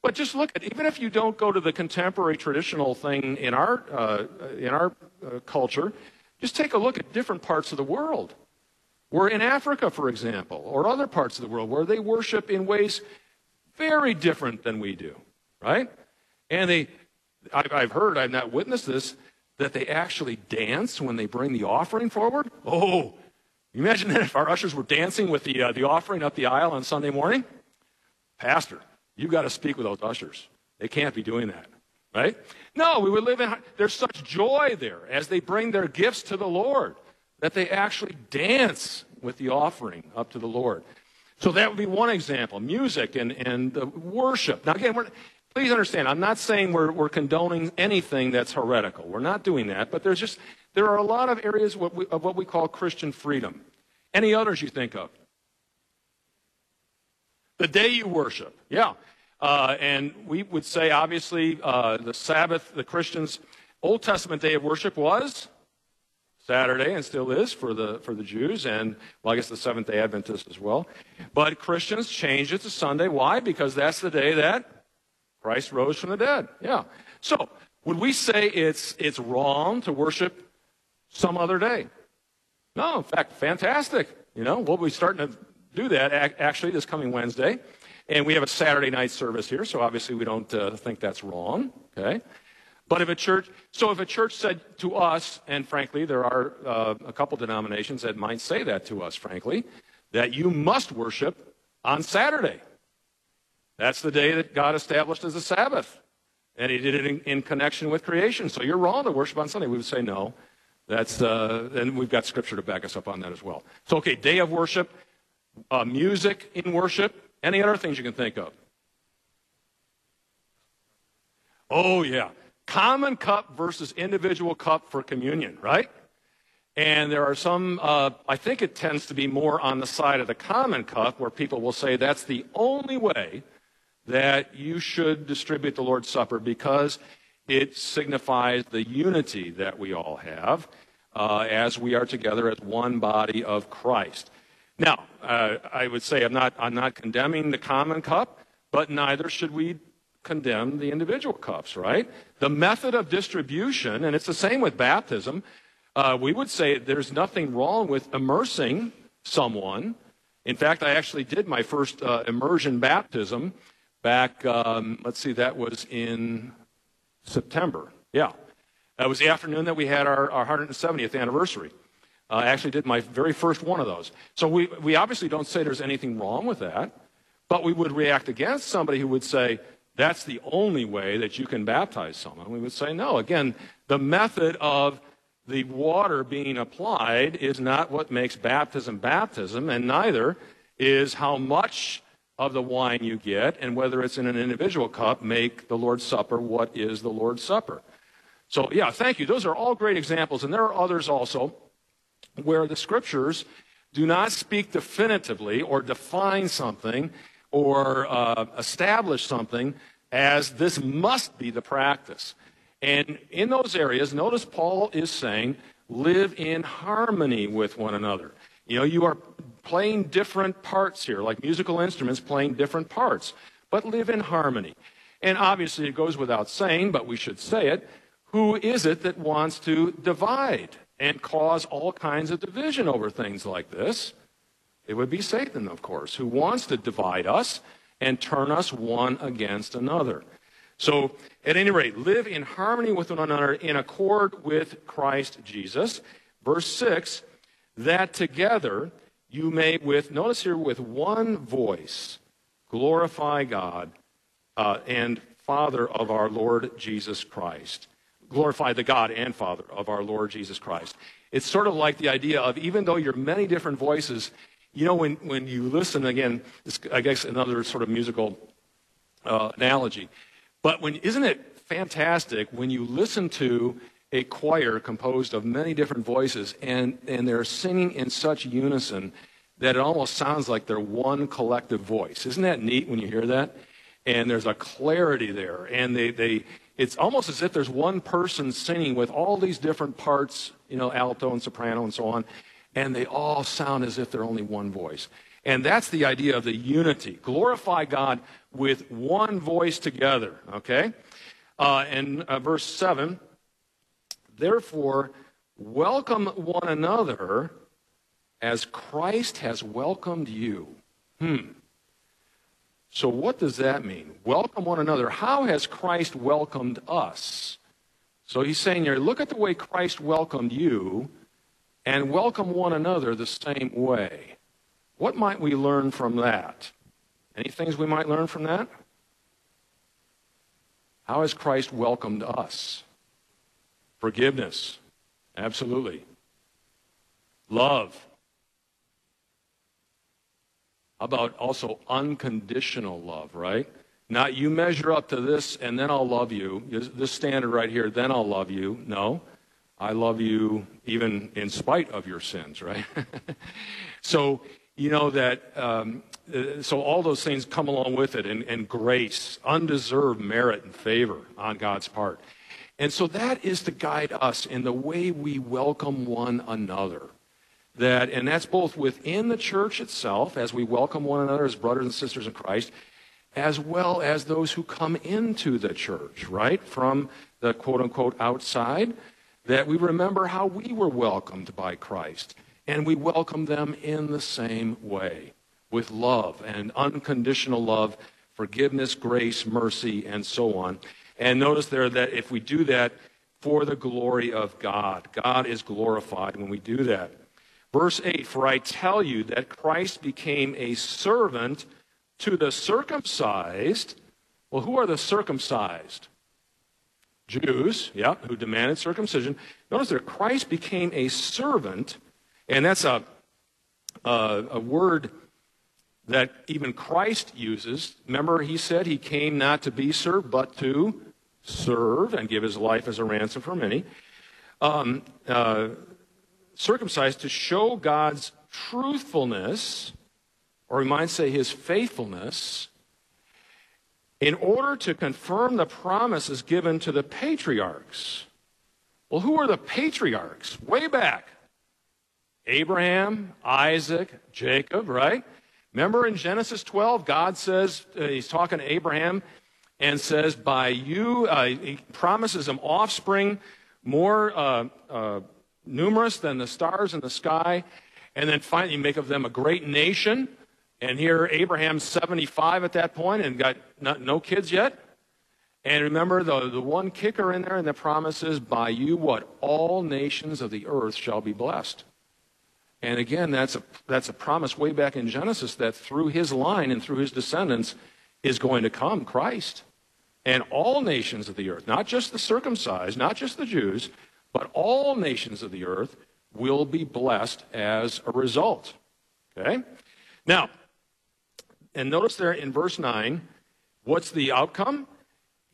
But just look at, even if you don't go to the contemporary traditional thing in our, uh, in our uh, culture, just take a look at different parts of the world. We're in Africa, for example, or other parts of the world where they worship in ways very different than we do, right? And they, I've, I've heard, I've not witnessed this, that they actually dance when they bring the offering forward? Oh, you imagine that if our ushers were dancing with the, uh, the offering up the aisle on Sunday morning? Pastor, you've got to speak with those ushers. They can't be doing that, right? No, we would live in, there's such joy there as they bring their gifts to the Lord that they actually dance with the offering up to the Lord. So that would be one example music and, and worship. Now, again, Please understand, I'm not saying we're, we're condoning anything that's heretical. We're not doing that, but there's just, there are a lot of areas what we, of what we call Christian freedom. Any others you think of? The day you worship, yeah. Uh, and we would say, obviously, uh, the Sabbath, the Christians' Old Testament day of worship was Saturday and still is for the, for the Jews, and well, I guess the Seventh day Adventists as well. But Christians changed it to Sunday. Why? Because that's the day that Christ rose from the dead. Yeah. So, would we say it's, it's wrong to worship some other day? No, in fact, fantastic. You know, we'll be starting to do that actually this coming Wednesday. And we have a Saturday night service here, so obviously we don't uh, think that's wrong. Okay. But if a church, so if a church said to us, and frankly, there are uh, a couple denominations that might say that to us, frankly, that you must worship on Saturday. That's the day that God established as a Sabbath. And he did it in, in connection with creation. So you're wrong to worship on Sunday. We would say no. That's, uh, and we've got scripture to back us up on that as well. So, okay, day of worship, uh, music in worship, any other things you can think of? Oh, yeah. Common cup versus individual cup for communion, right? And there are some, uh, I think it tends to be more on the side of the common cup where people will say that's the only way that you should distribute the Lord's Supper because it signifies the unity that we all have uh, as we are together as one body of Christ. Now, uh, I would say I'm not, I'm not condemning the common cup, but neither should we condemn the individual cups, right? The method of distribution, and it's the same with baptism, uh, we would say there's nothing wrong with immersing someone. In fact, I actually did my first uh, immersion baptism back, um, let's see, that was in September. Yeah. That was the afternoon that we had our, our 170th anniversary. Uh, I actually did my very first one of those. So we, we obviously don't say there's anything wrong with that, but we would react against somebody who would say, that's the only way that you can baptize someone. We would say, no. Again, the method of the water being applied is not what makes baptism baptism, and neither is how much of the wine you get, and whether it's in an individual cup, make the Lord's Supper what is the Lord's Supper. So, yeah, thank you. Those are all great examples. And there are others also where the scriptures do not speak definitively or define something or uh, establish something as this must be the practice. And in those areas, notice Paul is saying, live in harmony with one another. You know, you are playing different parts here, like musical instruments playing different parts, but live in harmony. And obviously, it goes without saying, but we should say it. Who is it that wants to divide and cause all kinds of division over things like this? It would be Satan, of course, who wants to divide us and turn us one against another. So, at any rate, live in harmony with one another in accord with Christ Jesus. Verse 6 that together you may, with, notice here, with one voice, glorify God uh, and Father of our Lord Jesus Christ. Glorify the God and Father of our Lord Jesus Christ. It's sort of like the idea of even though you're many different voices, you know, when, when you listen, again, I guess another sort of musical uh, analogy, but when, isn't it fantastic when you listen to a choir composed of many different voices and, and they're singing in such unison that it almost sounds like they're one collective voice. Isn't that neat when you hear that? And there's a clarity there. And they, they, it's almost as if there's one person singing with all these different parts, you know, alto and soprano and so on, and they all sound as if they're only one voice. And that's the idea of the unity. Glorify God with one voice together, okay? Uh, and uh, verse 7 Therefore, welcome one another as Christ has welcomed you. Hmm. So, what does that mean? Welcome one another. How has Christ welcomed us? So, he's saying here, look at the way Christ welcomed you and welcome one another the same way. What might we learn from that? Any things we might learn from that? How has Christ welcomed us? Forgiveness. Absolutely. Love. How about also unconditional love, right? Not you measure up to this and then I'll love you. This standard right here, then I'll love you. No. I love you even in spite of your sins, right? so, you know that, um, uh, so all those things come along with it and, and grace, undeserved merit and favor on God's part. And so that is to guide us in the way we welcome one another that, and that's both within the church itself, as we welcome one another as brothers and sisters in Christ, as well as those who come into the church, right, from the quote unquote outside, that we remember how we were welcomed by Christ, and we welcome them in the same way, with love and unconditional love, forgiveness, grace, mercy, and so on. And notice there that if we do that for the glory of God, God is glorified when we do that. Verse 8 For I tell you that Christ became a servant to the circumcised. Well, who are the circumcised? Jews, yeah, who demanded circumcision. Notice that Christ became a servant, and that's a, a, a word that even Christ uses. Remember, he said he came not to be served, but to serve and give his life as a ransom for many. Um, uh, circumcised to show God's truthfulness, or we might say his faithfulness, in order to confirm the promises given to the patriarchs. Well, who are the patriarchs? Way back. Abraham, Isaac, Jacob, right? Remember in Genesis 12, God says, uh, he's talking to Abraham and says, By you, uh, he promises him offspring more uh, uh numerous than the stars in the sky. And then finally, make of them a great nation. And here, Abraham's 75 at that point and got not, no kids yet. And remember, the, the one kicker in there in the promise is, by you, what? All nations of the earth shall be blessed. And again, that's a, that's a promise way back in Genesis that through his line and through his descendants is going to come Christ. And all nations of the earth, not just the circumcised, not just the Jews, but all nations of the earth will be blessed as a result. Okay? Now, and notice there in verse 9, what's the outcome?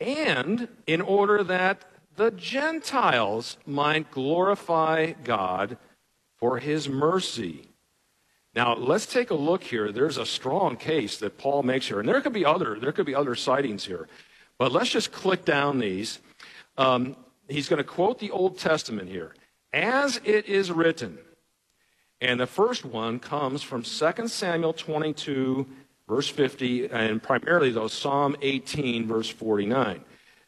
And in order that the Gentiles might glorify God for his mercy. Now, let's take a look here. There's a strong case that Paul makes here, and there could be other there could be other sightings here. But let's just click down these. um, he's going to quote the Old Testament here. As it is written, and the first one comes from 2 Samuel 22, verse 50, and primarily, though, Psalm 18, verse 49.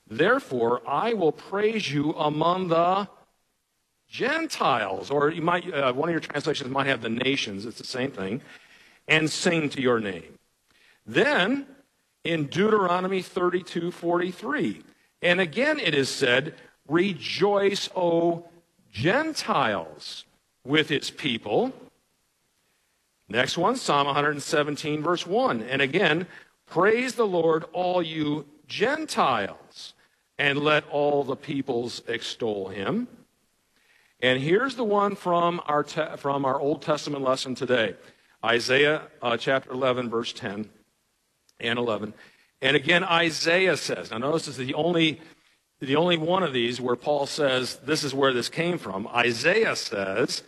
Therefore, I will praise you among the Gentiles, or you might, uh, one of your translations might have the nations, it's the same thing, and sing to your name. Then, in Deuteronomy 32 43, and again it is said, Rejoice, O Gentiles, with its people. Next one, Psalm 117, verse 1. And again, praise the Lord, all you Gentiles, and let all the peoples extol him. And here's the one from our, te- from our Old Testament lesson today Isaiah uh, chapter 11, verse 10 and 11. And again, Isaiah says, now notice this is the only, the only one of these where Paul says this is where this came from. Isaiah says,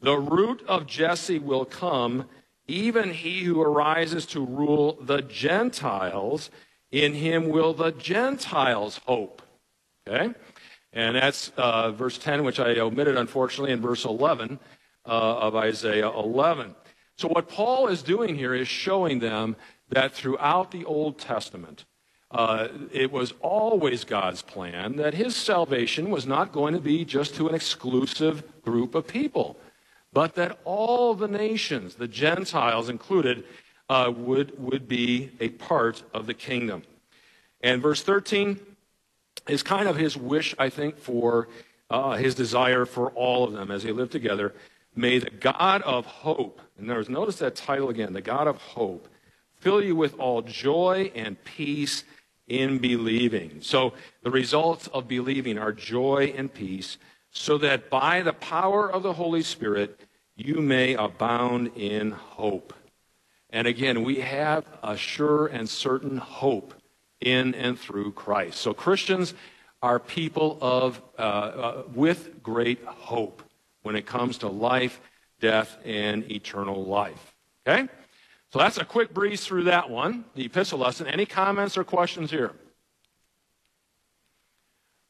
the root of Jesse will come, even he who arises to rule the Gentiles. In him will the Gentiles hope. Okay? And that's uh, verse 10, which I omitted, unfortunately, in verse 11 uh, of Isaiah 11. So, what Paul is doing here is showing them that throughout the Old Testament, uh, it was always God's plan that his salvation was not going to be just to an exclusive group of people, but that all the nations, the Gentiles included, uh, would, would be a part of the kingdom. And verse 13 is kind of his wish, I think, for uh, his desire for all of them as they live together. May the God of hope, and notice that title again, the God of hope, fill you with all joy and peace in believing. So the results of believing are joy and peace, so that by the power of the Holy Spirit you may abound in hope. And again, we have a sure and certain hope in and through Christ. So Christians are people of uh, uh, with great hope when it comes to life, death, and eternal life. Okay? So that's a quick breeze through that one, the epistle lesson. Any comments or questions here?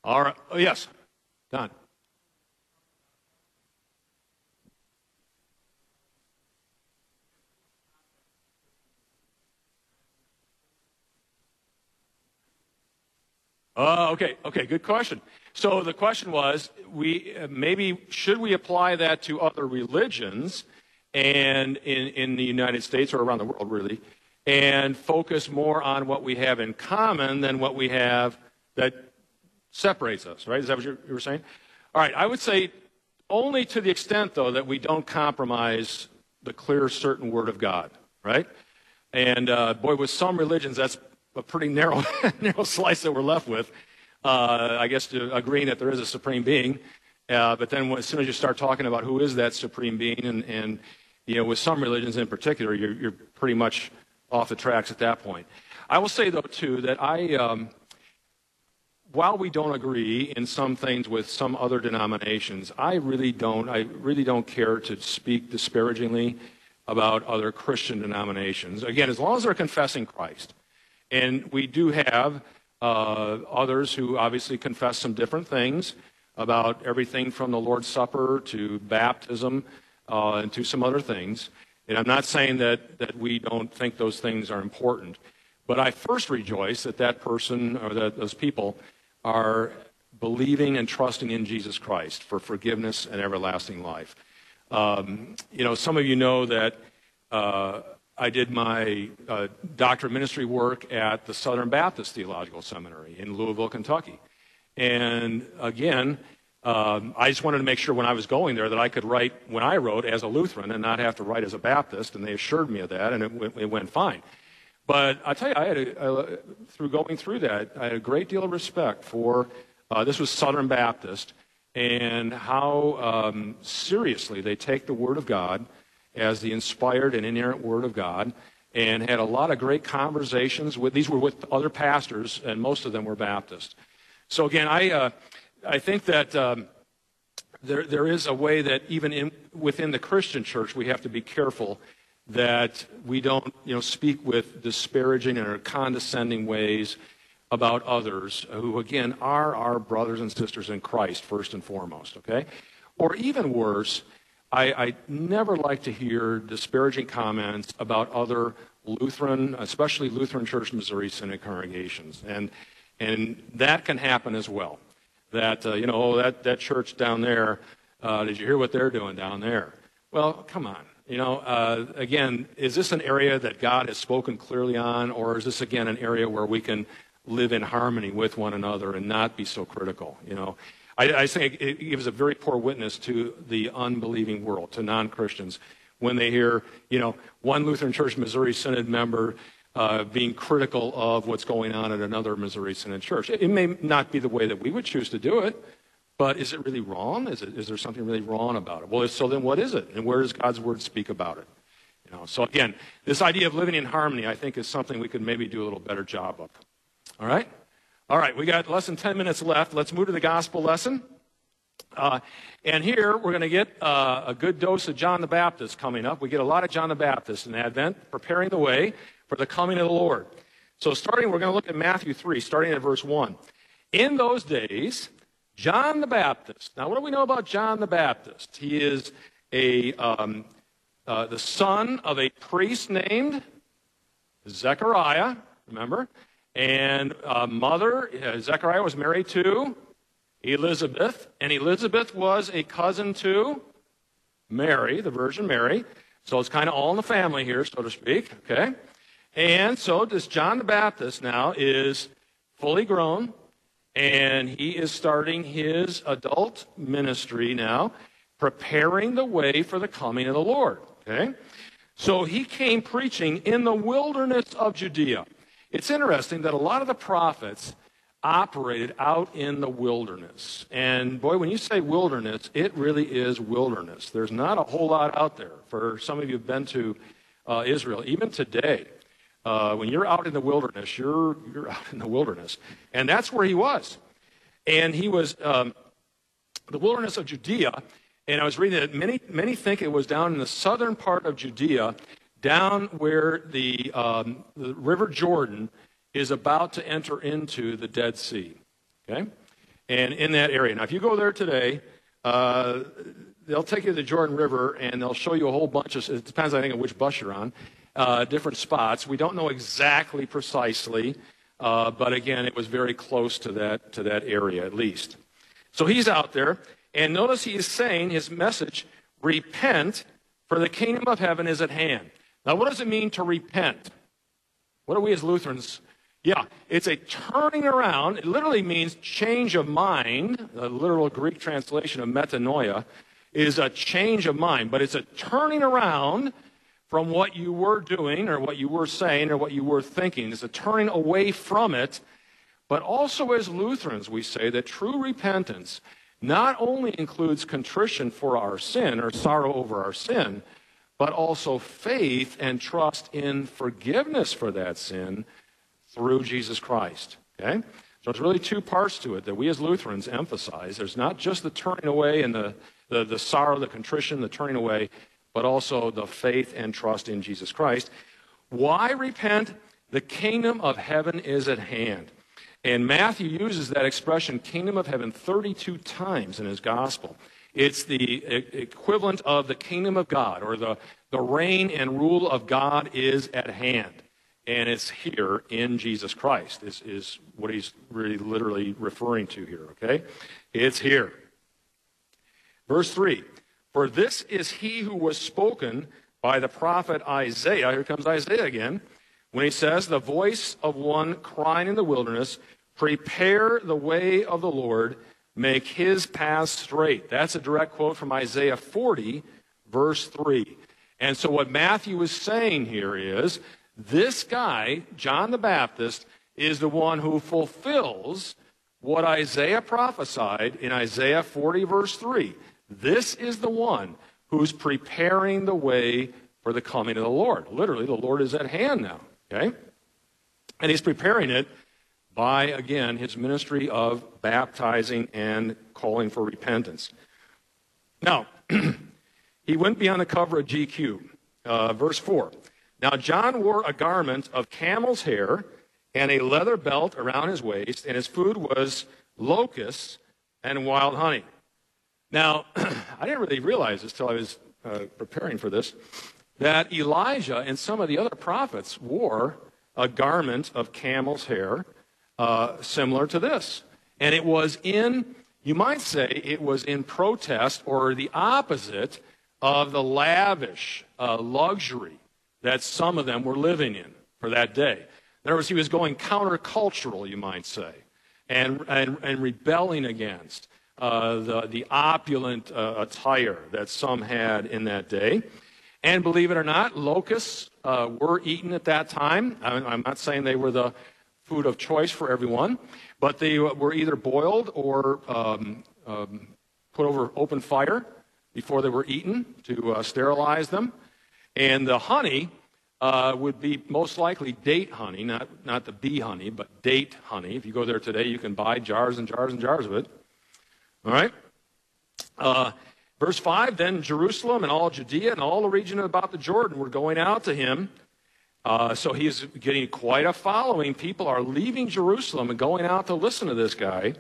All right. Oh, yes, Don. Uh, okay, okay, good question. So the question was, we maybe should we apply that to other religions, and in in the United States or around the world, really, and focus more on what we have in common than what we have that separates us, right? Is that what you were saying? All right, I would say only to the extent, though, that we don't compromise the clear, certain Word of God, right? And uh, boy, with some religions, that's a pretty narrow, narrow slice that we're left with. Uh, I guess to agreeing that there is a supreme being, uh, but then when, as soon as you start talking about who is that supreme being, and, and you know, with some religions in particular, you're, you're, pretty much off the tracks at that point. I will say though too that I, um, while we don't agree in some things with some other denominations, I really don't. I really don't care to speak disparagingly about other Christian denominations. Again, as long as they're confessing Christ. And we do have uh, others who obviously confess some different things about everything from the Lord's Supper to baptism uh, and to some other things. And I'm not saying that, that we don't think those things are important. But I first rejoice that that person or that those people are believing and trusting in Jesus Christ for forgiveness and everlasting life. Um, you know, some of you know that uh, I did my uh, doctorate ministry work at the Southern Baptist Theological Seminary in Louisville, Kentucky. And again, um, I just wanted to make sure when I was going there that I could write when I wrote as a Lutheran and not have to write as a Baptist, and they assured me of that, and it, went, it went fine. But I tell you, I had a, a, through going through that, I had a great deal of respect for uh, this was Southern Baptist and how um, seriously they take the Word of God as the inspired and inerrant Word of God, and had a lot of great conversations with. These were with other pastors, and most of them were Baptist. So again, I uh, I think that. Um, there, there is a way that even in, within the Christian church, we have to be careful that we don't you know, speak with disparaging or condescending ways about others who, again, are our brothers and sisters in Christ, first and foremost, okay? Or even worse, I, I never like to hear disparaging comments about other Lutheran, especially Lutheran Church Missouri Synod congregations. And, and that can happen as well. That, uh, you know, oh, that, that church down there, uh, did you hear what they're doing down there? Well, come on. You know, uh, again, is this an area that God has spoken clearly on, or is this, again, an area where we can live in harmony with one another and not be so critical? You know, I, I think it gives a very poor witness to the unbelieving world, to non Christians, when they hear, you know, one Lutheran Church Missouri Synod member uh, being critical of what's going on at another Missouri Synod church. It, it may not be the way that we would choose to do it, but is it really wrong? Is, it, is there something really wrong about it? Well, so then what is it? And where does God's word speak about it? You know, so again, this idea of living in harmony, I think, is something we could maybe do a little better job of. All right? All right, we got less than 10 minutes left. Let's move to the gospel lesson. Uh, and here we're going to get uh, a good dose of John the Baptist coming up. We get a lot of John the Baptist in Advent, preparing the way for the coming of the Lord. So, starting, we're going to look at Matthew 3, starting at verse 1. In those days, John the Baptist. Now, what do we know about John the Baptist? He is a, um, uh, the son of a priest named Zechariah, remember? And uh, mother, uh, Zechariah was married to Elizabeth, and Elizabeth was a cousin to Mary, the Virgin Mary. So it's kind of all in the family here, so to speak, okay? And so this John the Baptist now is fully grown, and he is starting his adult ministry now, preparing the way for the coming of the Lord. Okay? So he came preaching in the wilderness of Judea. It's interesting that a lot of the prophets operated out in the wilderness. And boy, when you say wilderness, it really is wilderness. There's not a whole lot out there. For some of you who've been to uh, Israel, even today, uh, when you're out in the wilderness, you're, you're out in the wilderness. And that's where he was. And he was um, the wilderness of Judea. And I was reading that many, many think it was down in the southern part of Judea, down where the, um, the River Jordan is about to enter into the Dead Sea. Okay? And in that area. Now, if you go there today, uh, they'll take you to the Jordan River and they'll show you a whole bunch of, it depends, I think, on which bus you're on uh, different spots. We don't know exactly precisely, uh, but again, it was very close to that, to that area at least. So he's out there, and notice he is saying his message repent, for the kingdom of heaven is at hand. Now, what does it mean to repent? What are we as Lutherans? Yeah, it's a turning around. It literally means change of mind. The literal Greek translation of metanoia is a change of mind, but it's a turning around from what you were doing or what you were saying or what you were thinking. It's a turning away from it. But also, as Lutherans, we say that true repentance not only includes contrition for our sin or sorrow over our sin, but also faith and trust in forgiveness for that sin through Jesus Christ. Okay? So it's really two parts to it that we as Lutherans emphasize. There's not just the turning away and the, the, the sorrow, the contrition, the turning away, but also the faith and trust in Jesus Christ. Why repent? The kingdom of heaven is at hand. And Matthew uses that expression, kingdom of heaven, 32 times in his gospel. It's the equivalent of the kingdom of God, or the, the reign and rule of God is at hand. And it's here in Jesus Christ, is, is what he's really literally referring to here, okay? It's here. Verse 3 for this is he who was spoken by the prophet Isaiah. Here comes Isaiah again. When he says, The voice of one crying in the wilderness, Prepare the way of the Lord, make his paths straight. That's a direct quote from Isaiah 40, verse 3. And so, what Matthew is saying here is this guy, John the Baptist, is the one who fulfills what Isaiah prophesied in Isaiah 40, verse 3. This is the one who's preparing the way for the coming of the Lord. Literally, the Lord is at hand now. Okay? And he's preparing it by, again, his ministry of baptizing and calling for repentance. Now, he went beyond the cover of GQ. Uh, verse 4. Now, John wore a garment of camel's hair and a leather belt around his waist, and his food was locusts and wild honey. Now, I didn't really realize this till I was uh, preparing for this, that Elijah and some of the other prophets wore a garment of camel's hair uh, similar to this. And it was in, you might say, it was in protest or the opposite of the lavish uh, luxury that some of them were living in for that day. In other words, he was going countercultural, you might say, and, and, and rebelling against the, the opulent uh, attire that some had in that day. And believe it or not, locusts uh, were eaten at that time. I'm not saying they were the food of choice for everyone, but they were either boiled or um, um, put over open fire before they were eaten to uh, sterilize them. And the honey uh, would be most likely date honey, not, not the bee honey, but date honey. If you go there today, you can buy jars and jars and jars of it. All right? Uh, verse 5 Then Jerusalem and all Judea and all the region about the Jordan were going out to him. Uh, so he's getting quite a following. People are leaving Jerusalem and going out to listen to this guy.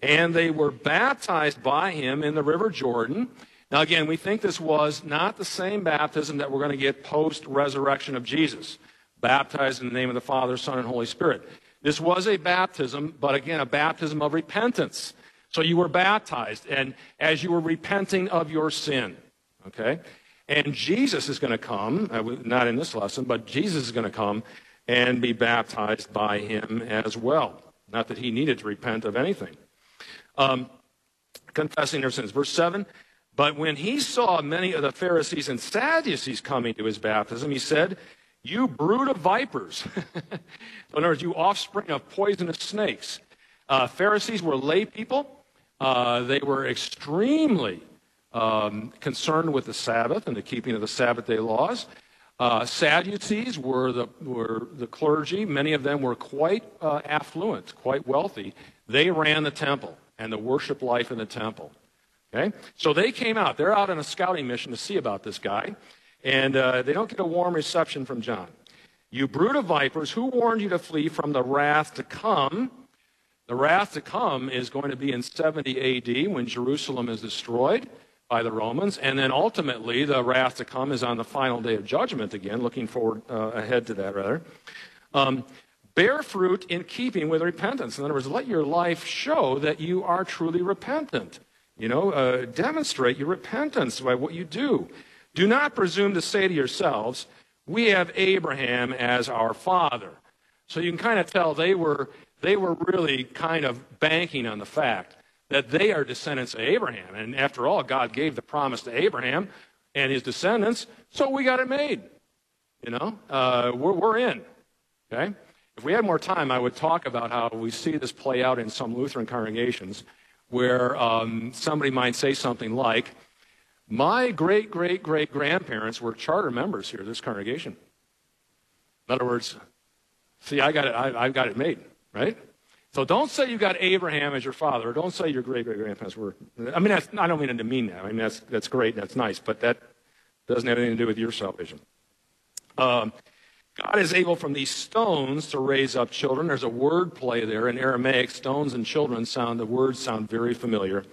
And they were baptized by him in the river Jordan. Now, again, we think this was not the same baptism that we're going to get post resurrection of Jesus, baptized in the name of the Father, Son, and Holy Spirit. This was a baptism, but again, a baptism of repentance. So you were baptized, and as you were repenting of your sin, okay? And Jesus is going to come, not in this lesson, but Jesus is going to come and be baptized by him as well. Not that he needed to repent of anything. Um, confessing their sins. Verse 7 but when he saw many of the Pharisees and Sadducees coming to his baptism, he said, You brood of vipers. In other words, you offspring of poisonous snakes. Uh, Pharisees were lay people. Uh, they were extremely um, concerned with the Sabbath and the keeping of the Sabbath day laws. Uh, Sadducees were the, were the clergy. Many of them were quite uh, affluent, quite wealthy. They ran the temple and the worship life in the temple. Okay? So they came out. They're out on a scouting mission to see about this guy. And uh, they don't get a warm reception from John. You brood of vipers, who warned you to flee from the wrath to come? The wrath to come is going to be in 70 AD when Jerusalem is destroyed by the Romans. And then ultimately, the wrath to come is on the final day of judgment again, looking forward uh, ahead to that, rather. Um, bear fruit in keeping with repentance. In other words, let your life show that you are truly repentant. You know, uh, demonstrate your repentance by what you do. Do not presume to say to yourselves, We have Abraham as our father. So you can kind of tell they were, they were really kind of banking on the fact that they are descendants of Abraham. And after all, God gave the promise to Abraham and his descendants, so we got it made. You know, uh, we're, we're in. Okay? If we had more time, I would talk about how we see this play out in some Lutheran congregations where um, somebody might say something like, My great great great grandparents were charter members here, this congregation. In other words, see, I got it, I, have got it made, right? So don't say you got Abraham as your father, or don't say your great great grandparents were. I mean, I don't mean to mean that. I mean, that's, that's great, that's nice, but that doesn't have anything to do with your salvation. Um, God is able from these stones to raise up children. There's a word play there in Aramaic. Stones and children sound, the words sound very familiar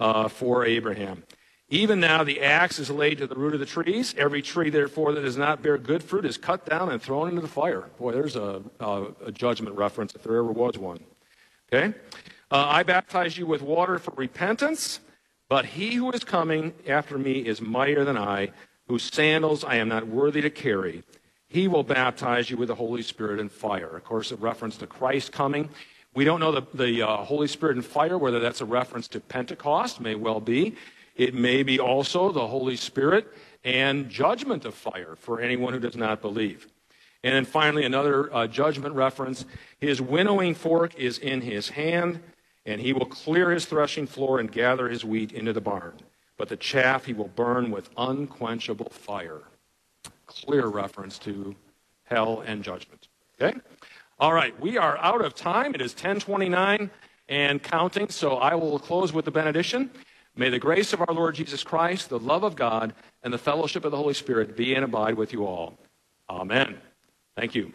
uh, for Abraham. Even now the axe is laid to the root of the trees. Every tree, therefore, that does not bear good fruit is cut down and thrown into the fire. Boy, there's a, a, a judgment reference if there ever was one. Okay? Uh, I baptize you with water for repentance, but he who is coming after me is mightier than I, whose sandals I am not worthy to carry. He will baptize you with the Holy Spirit and fire. Of course, a reference to Christ coming. We don't know the, the uh, Holy Spirit and fire, whether that's a reference to Pentecost, may well be. It may be also the Holy Spirit and judgment of fire for anyone who does not believe. And then finally, another uh, judgment reference. His winnowing fork is in his hand, and he will clear his threshing floor and gather his wheat into the barn. But the chaff he will burn with unquenchable fire clear reference to hell and judgment. Okay? All right, we are out of time. It is 1029 and counting, so I will close with the benediction. May the grace of our Lord Jesus Christ, the love of God, and the fellowship of the Holy Spirit be and abide with you all. Amen. Thank you.